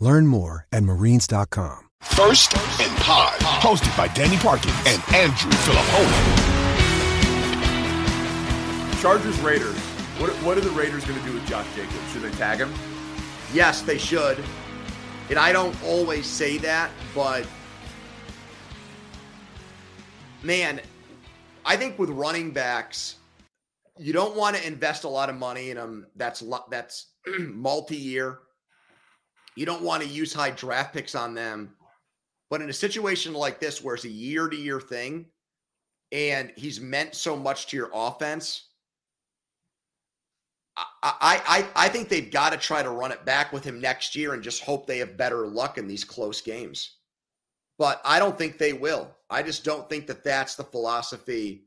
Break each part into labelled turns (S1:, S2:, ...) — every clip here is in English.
S1: Learn more at marines.com.
S2: First and Pod, hosted by Danny Parkin and Andrew Fillipponi.
S3: Chargers Raiders. What what are the Raiders going to do with Josh Jacobs? Should they tag him?
S4: Yes, they should. And I don't always say that, but man, I think with running backs, you don't want to invest a lot of money in them. That's that's multi-year. You don't want to use high draft picks on them. But in a situation like this, where it's a year-to-year thing, and he's meant so much to your offense, I, I I think they've got to try to run it back with him next year and just hope they have better luck in these close games. But I don't think they will. I just don't think that that's the philosophy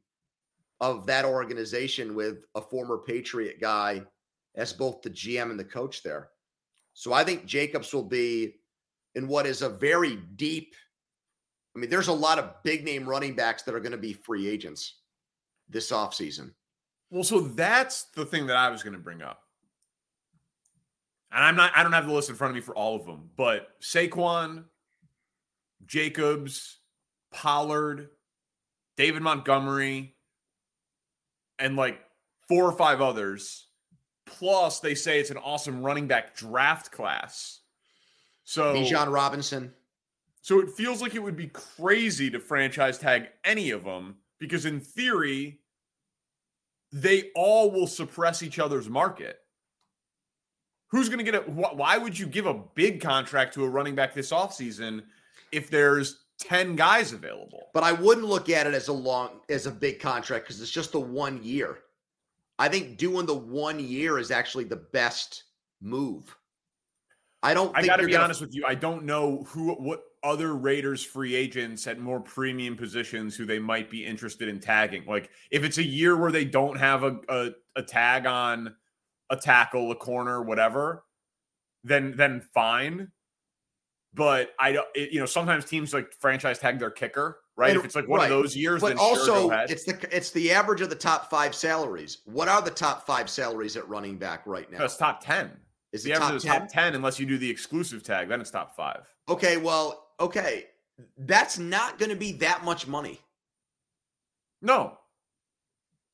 S4: of that organization with a former Patriot guy as both the GM and the coach there. So I think Jacobs will be in what is a very deep. I mean, there's a lot of big name running backs that are going to be free agents this offseason.
S3: Well, so that's the thing that I was going to bring up. And I'm not I don't have the list in front of me for all of them, but Saquon, Jacobs, Pollard, David Montgomery, and like four or five others. Plus, they say it's an awesome running back draft class. So
S4: Bijan Robinson.
S3: So it feels like it would be crazy to franchise tag any of them because, in theory, they all will suppress each other's market. Who's going to get it? Why would you give a big contract to a running back this offseason if there's 10 guys available?
S4: But I wouldn't look at it as a long as a big contract because it's just the one year. I think doing the one year is actually the best move. I don't.
S3: I got to be
S4: gonna-
S3: honest with you. I don't know who, what other Raiders free agents at more premium positions who they might be interested in tagging. Like if it's a year where they don't have a a, a tag on a tackle, a corner, whatever, then then fine. But I don't. It, you know, sometimes teams like franchise tag their kicker, right?
S4: And-
S3: if it's like one
S4: right.
S3: of those years,
S4: but
S3: then
S4: also
S3: sure, go ahead.
S4: it's the it's the average of the top five salaries. What are the top five salaries at running back right now?
S3: No, it's top ten.
S4: Is
S3: the
S4: it
S3: average
S4: top
S3: top ten unless you do the exclusive tag, then it's top five.
S4: Okay, well, okay, that's not going to be that much money.
S3: No,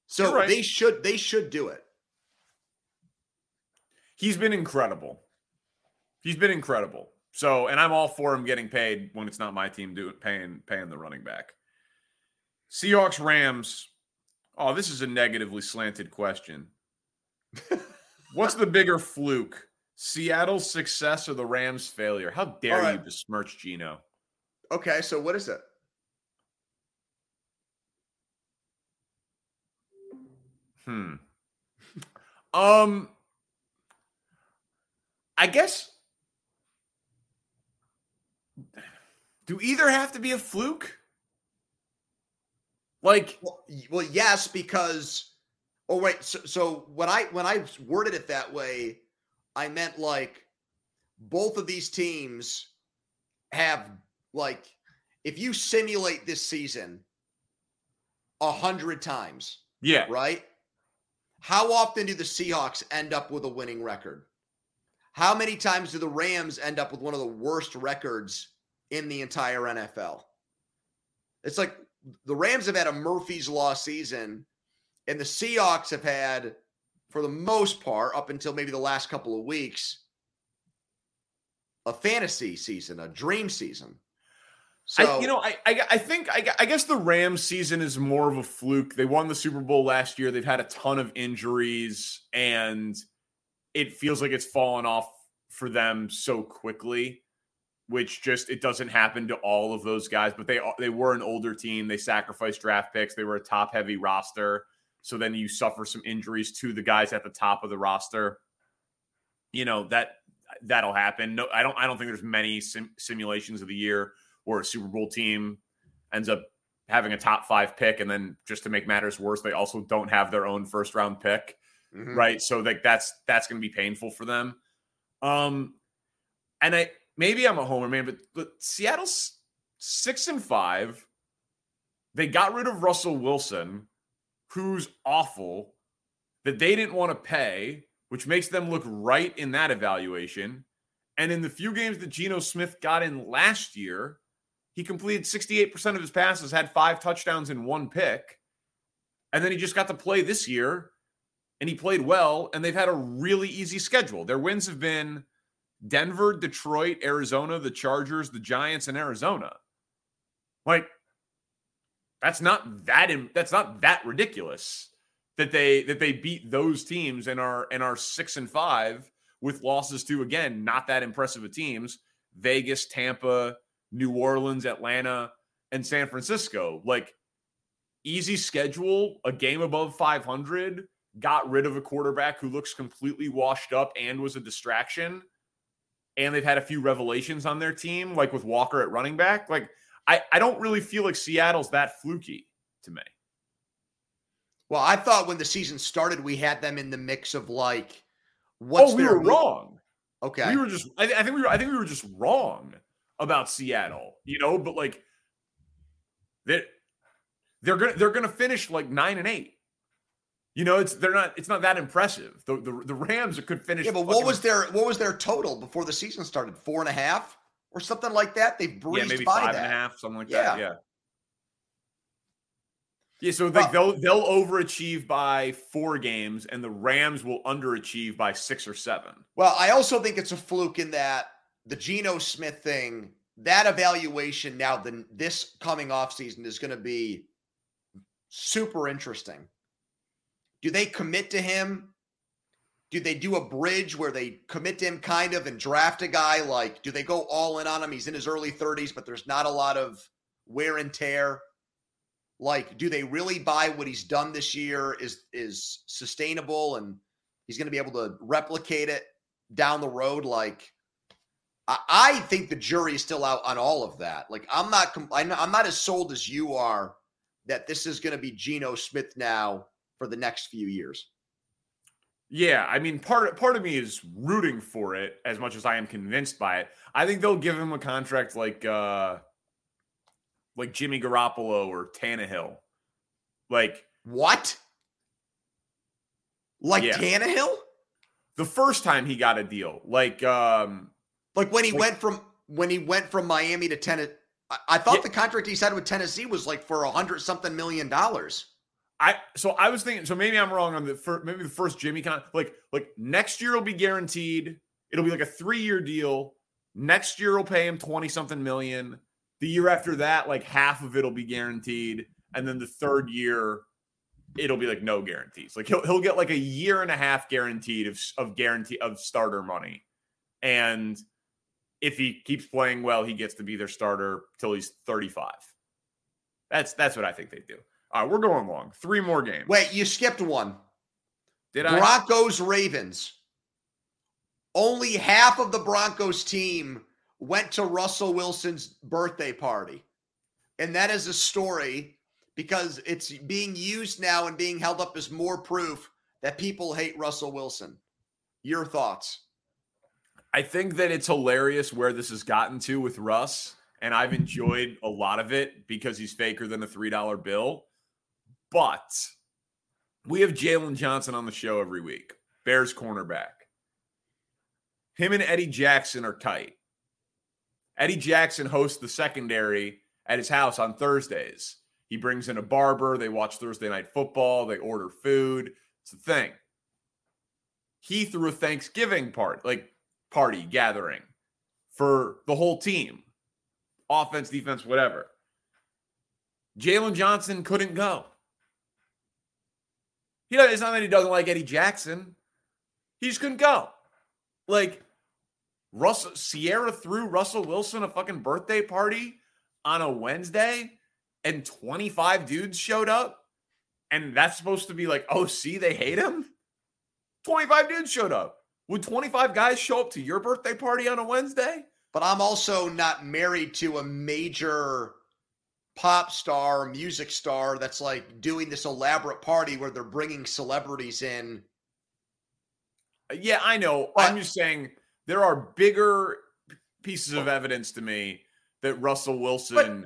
S4: So
S3: right.
S4: they should they should do it.
S3: he's been incredible. He's been incredible. So, and I'm all for him getting paid when it's not my team doing paying paying the running back. Seahawks Rams. Oh, this is a negatively slanted question. What's the bigger fluke? Seattle's success or the Rams' failure? How dare
S4: right.
S3: you besmirch Geno?
S4: Okay, so what is it?
S3: Hmm. Um I guess do either have to be a fluke? Like
S4: Well, well, yes, because oh wait, so, so when I when I worded it that way, I meant like both of these teams have Like, if you simulate this season a hundred times,
S3: Yeah.
S4: right? How often do the Seahawks end up with a winning record? How many times do the Rams end up with one of the worst records in the entire NFL? It's like the Rams have had a Murphy's Law season, and the Seahawks have had, for the most part, up until maybe the last couple of weeks, a fantasy season, a dream season. So
S3: I, you know, I, I, I think I, I guess the Rams season is more of a fluke. They won the Super Bowl last year. They've had a ton of injuries, and it feels like it's fallen off for them so quickly. Which just it doesn't happen to all of those guys. But they they were an older team. They sacrificed draft picks. They were a top heavy roster. So then you suffer some injuries to the guys at the top of the roster. You know that that'll happen. No, I don't. I don't think there's many sim- simulations of the year where a Super Bowl team ends up having a top five pick, and then just to make matters worse, they also don't have their own first round pick,
S4: Mhm.
S3: right? So like that's that's going to be painful for them. Um, and I maybe I'm a homer man, but but Seattle's six and five. They got rid of Russell Wilson, who's awful, that they didn't want to pay, which makes them look right in that evaluation. And in the few games that Geno Smith got in last year, he completed 68% of his passes, had five touchdowns in one pick. And then he just got to play this year and he played well. And they've had a really easy schedule. Their wins have been Denver, Detroit, Arizona, the Chargers, the Giants, and Arizona. Like, that's not that that's not that ridiculous that they that they beat those teams and are and are six and five with losses to again not that impressive of teams Vegas, Tampa, New Orleans, Atlanta, and San Francisco. Like easy schedule, a game above 500, got rid of a quarterback who looks completely washed up and was a distraction. And they've had a few revelations on their team, like with Walker at running back. Like, I, I don't really feel like Seattle's that fluky to me.
S4: Well, I thought when the season started, we had them in the mix of like, what's
S3: oh, we were wrong.
S4: Okay.
S3: We were just I, I think we were I think we were just wrong about Seattle, you know, but like they're they're gonna they're gonna finish like nine and eight. You know, it's they're not it's not that impressive. The the, the Rams could finish
S4: yeah, but what was their what was their total before the season started? Four and a half or something like that. They
S3: yeah, maybe
S4: by
S3: five
S4: that.
S3: and a half, something like
S4: Yeah.
S3: that. Yeah. Yeah, so like they'll they'll overachieve by four games, and the Rams will underachieve by six or seven.
S4: Well, I also think it's a fluke in that the Geno Smith thing, that evaluation now, the this coming off season is going to be super interesting. Do they commit to him? Do they do a bridge where they commit to him kind of and draft a guy? Like, do they go all in on him? He's in his early 30s, but there's not a lot of wear and tear. Like, do they really buy what he's done this year is is sustainable and he's going to be able to replicate it down the road? Like, I, I think the jury is still out on all of that. Like, I'm not com- I'm not I'm not as sold as you are that this is going to be Geno Smith now for the next few years.
S3: Yeah, I mean, part part of me is rooting for it as much as I am convinced by it. I think they'll give him a contract like uh like Jimmy Garoppolo or Tannehill. Like
S4: what? Like
S3: Yeah.
S4: Tannehill?
S3: the first time he got a deal, like um
S4: Like when he
S3: Like-
S4: went from when he went from Miami to Tennessee. I, I thought
S3: Yeah.
S4: the contract he signed with Tennessee was like for a hundred something million dollars.
S3: I so I was thinking so maybe I'm wrong on the first maybe the first Jimmy con like like next year will be guaranteed. It'll be like a three year deal. Next year will pay him 20 something million. The year after that, like half of it'll be guaranteed. And then the third year, it'll be like no guarantees. Like he'll he'll get like a year and a half guaranteed of of guarantee of starter money. And if he keeps playing well, he gets to be their starter till he's 35. That's that's what I think they do. Right, we're going long. Three more games.
S4: Wait, you skipped one.
S3: Did I?
S4: Broncos Ravens. Only half of the Broncos team went to Russell Wilson's birthday party. And that is a story because it's being used now and being held up as more proof that people hate Russell Wilson. Your thoughts?
S3: I think that it's hilarious where this has gotten to with Russ. and I've enjoyed a lot of it because he's faker than a $3 bill. But we have Jaylon Johnson on the show every week, Bears cornerback. Him and Eddie Jackson are tight. Eddie Jackson hosts the secondary at his house on Thursdays. He brings in a barber. They watch Thursday night football. They order food. It's a thing. He threw a Thanksgiving part, like party gathering for the whole team, offense, defense, whatever. Jaylon Johnson couldn't go. He it's not that he doesn't like Eddie Jackson. He just couldn't go. Like Russell Ciara threw Russell Wilson a fucking birthday party on a Wednesday and 25 dudes showed up. And that's supposed to be like, oh, see, they hate him. 25 dudes showed up. Would 25 guys show up to your birthday party on a Wednesday?
S4: But I'm also not married to a major pop star, music star that's like doing this elaborate party where they're bringing celebrities in.
S3: Yeah, I know. But, I'm just saying there are bigger pieces of evidence to me that Russell Wilson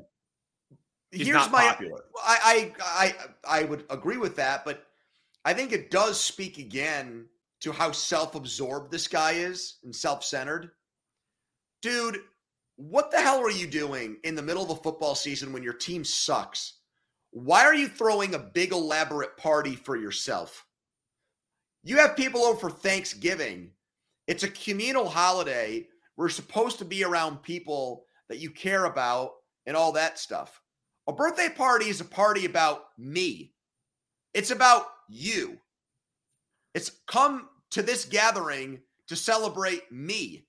S3: is not my, popular.
S4: I, I I I would agree with that, but I think it does speak again to how self-absorbed this guy is and self-centered. Dude, what the hell are you doing in the middle of the football season when your team sucks? Why are you throwing a big elaborate party for yourself? You have people over for Thanksgiving. It's a communal holiday. We're supposed to be around people that you care about and all that stuff. A birthday party is a party about me. It's about you. It's come to this gathering to celebrate me.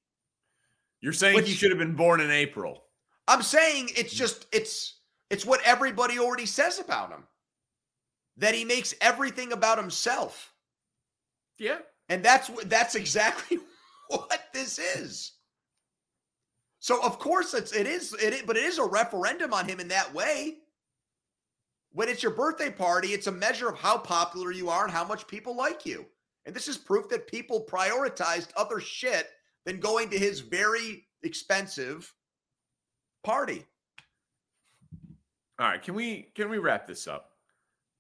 S3: You're saying Which, he should have been born in April.
S4: I'm saying it's mm. just it's it's what everybody already says about him. That he makes everything about himself.
S3: Yeah.
S4: And that's that's exactly what this is. So of course it's it is it is, but it is a referendum on him in that way. When it's your birthday party, it's a measure of how popular you are and how much people like you. And this is proof that people prioritized other shit than going to his very expensive party.
S3: All right, can we can we wrap this up?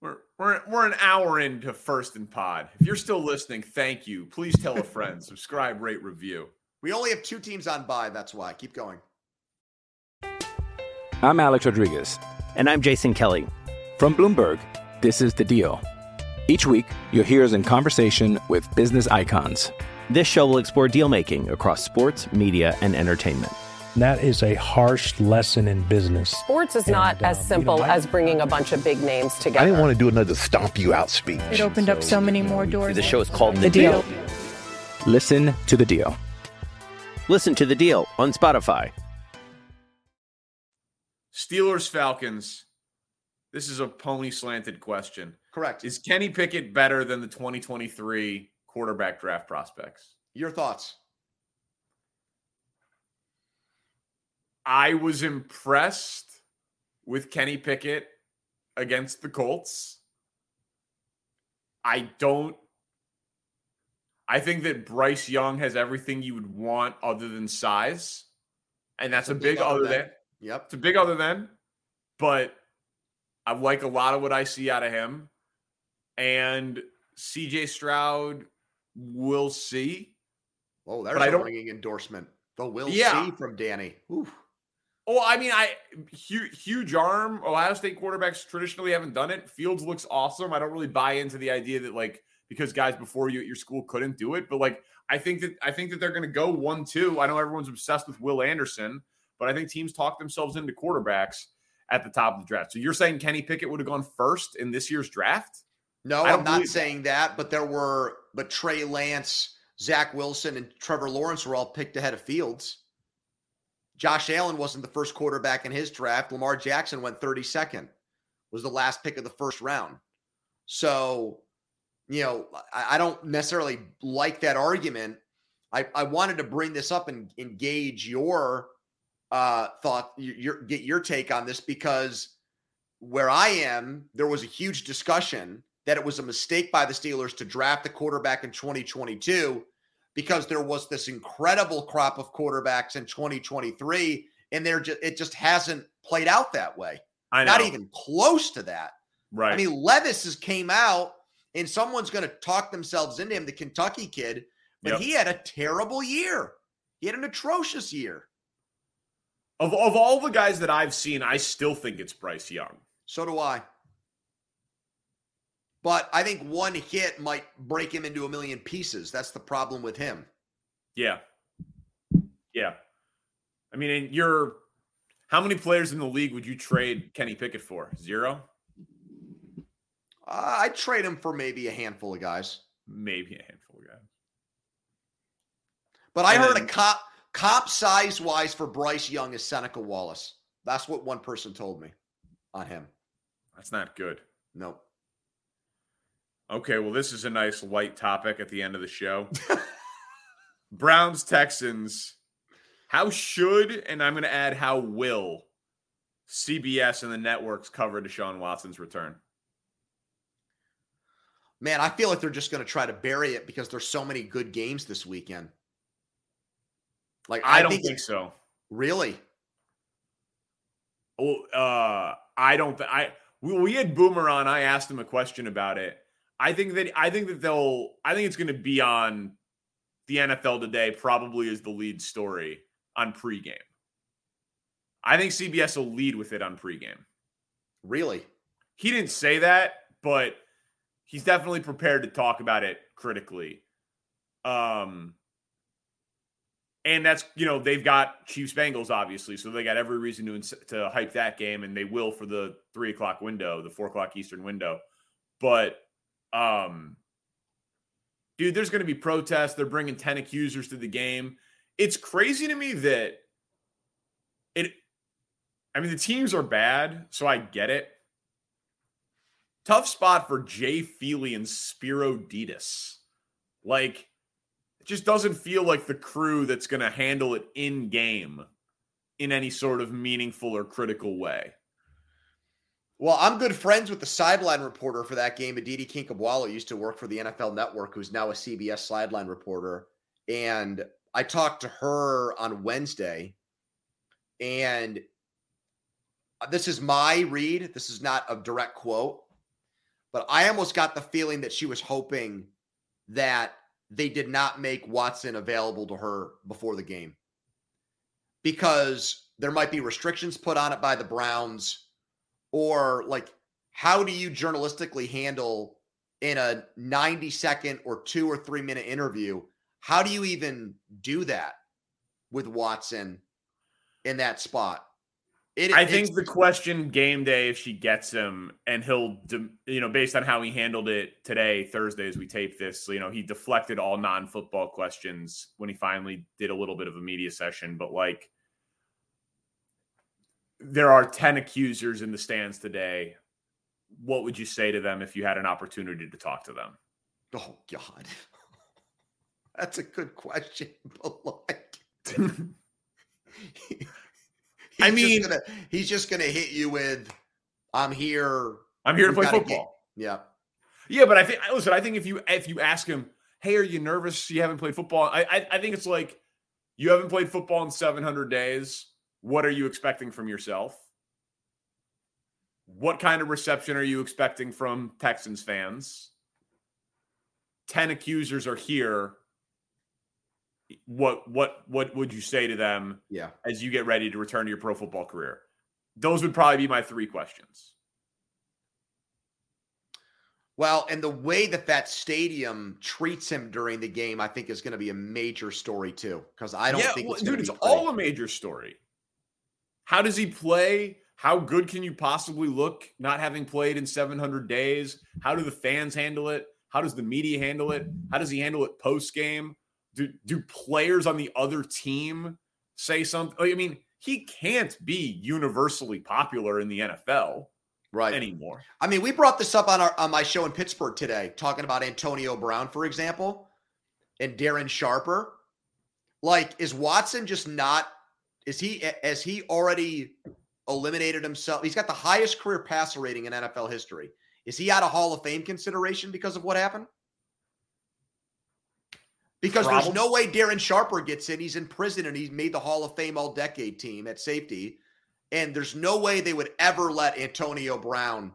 S3: We're we're we're an hour into first and pod. If you're still listening, thank you. Please tell a friend, subscribe, rate, review.
S4: We only have two teams on bye. That's why. Keep going.
S5: I'm Alex Rodriguez.
S6: And I'm Jason Kelly.
S5: From Bloomberg, this is The Deal. Each week, you'll hear us in conversation with business icons.
S6: This show will explore deal making across sports, media, and entertainment.
S7: That is a harsh lesson in business.
S8: Sports is and, not uh, as simple you know, as bringing a bunch of big names together.
S2: I didn't want to do another stomp you out speech.
S9: It opened so, up so many more doors.
S6: The show is called The,
S9: the deal.
S6: deal.
S5: Listen to the deal.
S6: Listen to the deal on Spotify.
S3: Steelers Falcons. This is a pony slanted question.
S4: Correct.
S3: Is Kenny Pickett better than the 2023 quarterback draft prospects?
S4: Your thoughts?
S3: I was impressed with Kenny Pickett against the Colts. I don't I think that Bryce Young has everything you would want other than size. And that's, a, big, big, other than. than.
S4: Yep.
S3: It's a big other than. But I like a lot of what I see out of him. And CJ Stroud, we'll see.
S4: Oh, there's but a ringing endorsement. The will yeah. see from Danny. Oof.
S3: Oh, I mean, I huge, huge arm. Ohio State quarterbacks traditionally haven't done it. Fields looks awesome. I don't really buy into the idea that like because guys before you at your school couldn't do it. But like, I think that I think that they're going to go one two. I know everyone's obsessed with Will Anderson, but I think teams talk themselves into quarterbacks at the top of the draft. So you're saying Kenny Pickett would have gone first in this year's draft?
S4: No, I'm not saying that. But there were, but Trey Lance, Zach Wilson, and Trevor Lawrence were all picked ahead of Fields. Josh Allen wasn't the first quarterback in his draft. Lamar Jackson went 32nd, was the last pick of the first round. So you know, I, I don't necessarily like that argument. I, I wanted to bring this up and engage your uh, thought, your get your take on this because where I am, there was a huge discussion that it was a mistake by the Steelers to draft the quarterback in 2022 because there was this incredible crop of quarterbacks in 2023 and they're just it just hasn't played out that way.
S3: I know.
S4: Not even close to that.
S3: right.
S4: I mean, Levis has came out, and someone's going to talk themselves into him, the Kentucky kid, but
S3: Yep.
S4: he had a terrible year. He had an atrocious year.
S3: of of all the guys that I've seen, I still think it's Bryce Young.
S4: So do I. But I think one hit might break him into a million pieces. That's the problem with him.
S3: Yeah. Yeah. I mean, and you're how many players in the league would you trade Kenny Pickett for? Zero?
S4: Uh, I'd trade him for maybe a handful of guys.
S3: Maybe a handful of guys.
S4: But I
S3: And
S4: heard
S3: then-
S4: a cop cop size wise for Bryce Young is Seneca Wallace. That's what one person told me on him.
S3: That's not good.
S4: Nope.
S3: Okay, well, this is a nice light topic at the end of the show. Browns Texans. How should, and I'm going to add how will, CBS and the networks cover Deshaun Watson's return?
S4: Man, I feel like they're just going to try to bury it because there's so many good games this weekend. Like
S3: I, don't
S4: think,
S3: think so.
S4: really.
S3: Well, uh, I don't. Th- I we, we had Boomer on. I asked him a question about it. I think that I think that they'll. I think it's going to be on the NFL today. Probably is the lead story on pregame. I think CBS will lead with it on pregame.
S4: Really?
S3: He didn't say that, but he's definitely prepared to talk about it critically. Um, and that's you know they've got Chiefs Bengals obviously, so they got every reason to ins- to hype that game, and they will for the three o'clock window, the four o'clock Eastern window. But um, dude, there's going to be protests. They're bringing ten accusers to the game. It's crazy to me that it. I mean, the teams are bad, so I get it. Tough spot for Jay Feely and Spero Dedes. Like, it just doesn't feel like the crew that's going to handle it in game in any sort of meaningful or critical way.
S4: Well, I'm good friends with the sideline reporter for that game, Aditi Kinkhabwala, used to work for the NFL Network, who's now a CBS sideline reporter. And I talked to her on Wednesday, and this is my read. This is not a direct quote, but I almost got the feeling that she was hoping that they did not make Watson available to her before the game. Because there might be restrictions put on it by the Browns or like how do you journalistically handle in a 90 second or 2 or 3 minute interview how do you even do that with Watson in that spot it,
S3: I think the question game day, if she gets him, and he'll, you know, based on how he handled it today, Thursday, as we tape this, you know, he deflected all non football questions when he finally did a little bit of a media session. But like, there are 10 accusers in the stands today. What would you say to them if you had an opportunity to talk to them?
S4: oh god that's a good question but like
S3: I mean-
S4: just gonna, he's just gonna hit you with i'm here
S3: I'm here to play
S4: got a game."
S3: football.
S4: yeah
S3: Yeah, but I think listen. I think if you if you ask him, "Hey, are you nervous? You haven't played football?" I I, I think it's like you haven't played football in 700 days. What are you expecting from yourself? What kind of reception are you expecting from Texans fans? Ten accusers are here. What what what would you say to them
S4: yeah
S3: as you get ready to return to your pro football career? Those would probably be my three questions.
S4: Well, and the way that that stadium treats him during the game, I think is going to be a major story too. Because I don't
S3: Yeah,
S4: think
S3: well,
S4: it's
S3: dude, it's all a major story. How does he play? How good can you possibly look not having played in 700 days? How do the fans handle it? How does the media handle it? How does he handle it post game? Do do players on the other team say something? I mean, he can't be universally popular in the NFL
S4: right
S3: anymore.
S4: I mean, we brought this up on our on my show in Pittsburgh today, talking about Antonio Brown, for example, and Darren Sharper. Like, is Watson just not? Is he has he already eliminated himself? He's got the highest career passer rating in NFL history. Is he out of Hall of Fame consideration because of what happened? Because there's no way Darren Sharper gets in. He's in prison and he's made the Hall of Fame all decade team at safety. And there's no way they would ever let Antonio Brown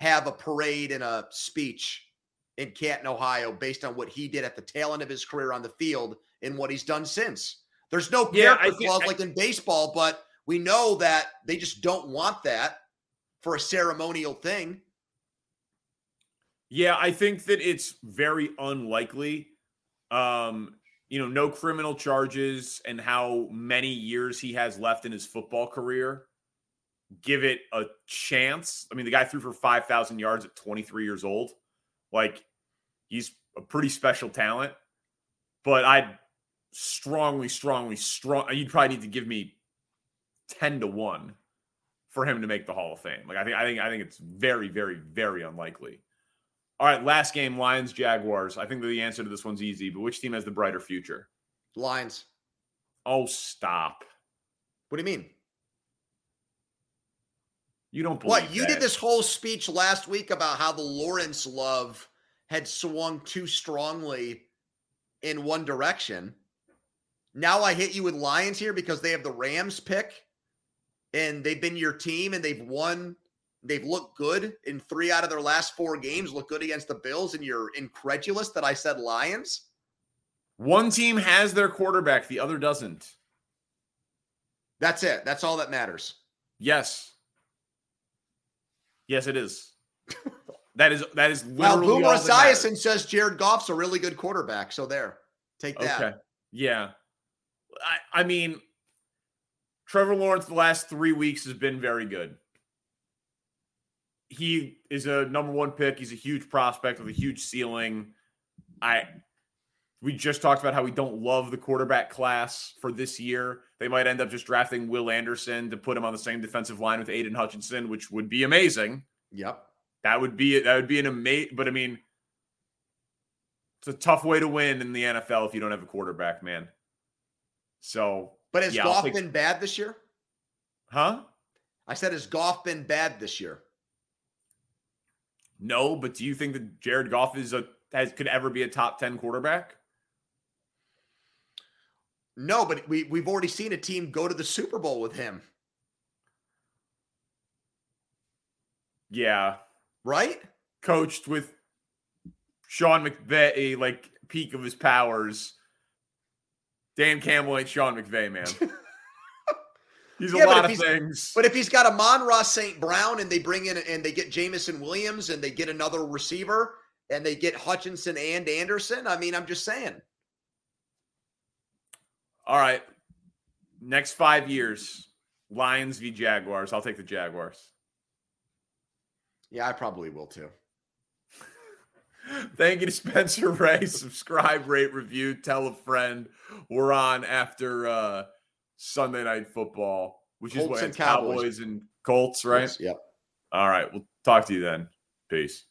S4: have a parade and a speech in Canton, Ohio, based on what he did at the tail end of his career on the field and what he's done since. There's no character yeah, clause like in baseball, but we know that they just don't want that for a ceremonial thing.
S3: Yeah, I think that it's very unlikely. Um, you know, no criminal charges and how many years he has left in his football career give it a chance. I mean, the guy threw for 5,000 yards at 23 years old. Like, he's a pretty special talent, but I'd strongly, strongly, strong. You'd probably need to give me 10 to 1 for him to make the Hall of Fame. Like, I think, I think, I think it's very, very, very unlikely. All right, last game, Lions Jaguars. I think that the answer to this one's easy, but which team has the brighter future?
S4: Lions.
S3: Oh, stop.
S4: What do you mean?
S3: You don't
S4: What? You
S3: that.
S4: did this whole speech last week about how the Lawrence love had swung too strongly in one direction. Now I hit you with Lions here because they have the Rams pick and they've been your team and they've won They've looked good in three out of their last four games, look good against the Bills, and you're incredulous that I said Lions?
S3: One team has their quarterback, the other doesn't.
S4: That's it. That's all that matters.
S3: Yes. Yes, it is. that is that is literally
S4: well. Boomer Esiason says Jared Goff's a really good quarterback. So there, take that. Okay.
S3: Yeah. I, I mean, Trevor Lawrence the last three weeks has been very good he is a number one pick. He's a huge prospect with a huge ceiling. I we just talked about how we don't love the quarterback class for this year. They might end up just drafting Will Anderson to put him on the same defensive line with Aidan Hutchinson, which would be amazing.
S4: Yep.
S3: That would be that would be an amazing but I mean it's a tough way to win in the NFL if you don't have a quarterback, man. So
S4: But has yeah, take... been bad this year?
S3: Huh?
S4: I said has Goff been bad this year?
S3: No, but do you think that Jared Goff is a has could ever be a top 10 quarterback?
S4: No, but we we've already seen a team go to the Super Bowl with him.
S3: Yeah.
S4: Right?
S3: Coached with Sean McVay, like peak of his powers. Dan Campbell ain't Sean McVay, man. He's yeah, a lot of things.
S4: But if he's got Amon-Ra St. Brown and they bring in and they get Jameson Williams and they get another receiver and they get Hutchinson and Anderson, I mean, I'm just saying.
S3: All right. Next five years, Lions v. Jaguars. I'll take the Jaguars.
S4: Yeah, I probably will too.
S3: Thank you to Spencer Ray. Subscribe, rate, review, tell a friend. We're on after uh Sunday night football, which Colts is what Cowboys. Cowboys and Colts, right? Yes,
S4: yep.
S3: All right. We'll talk to you then. Peace.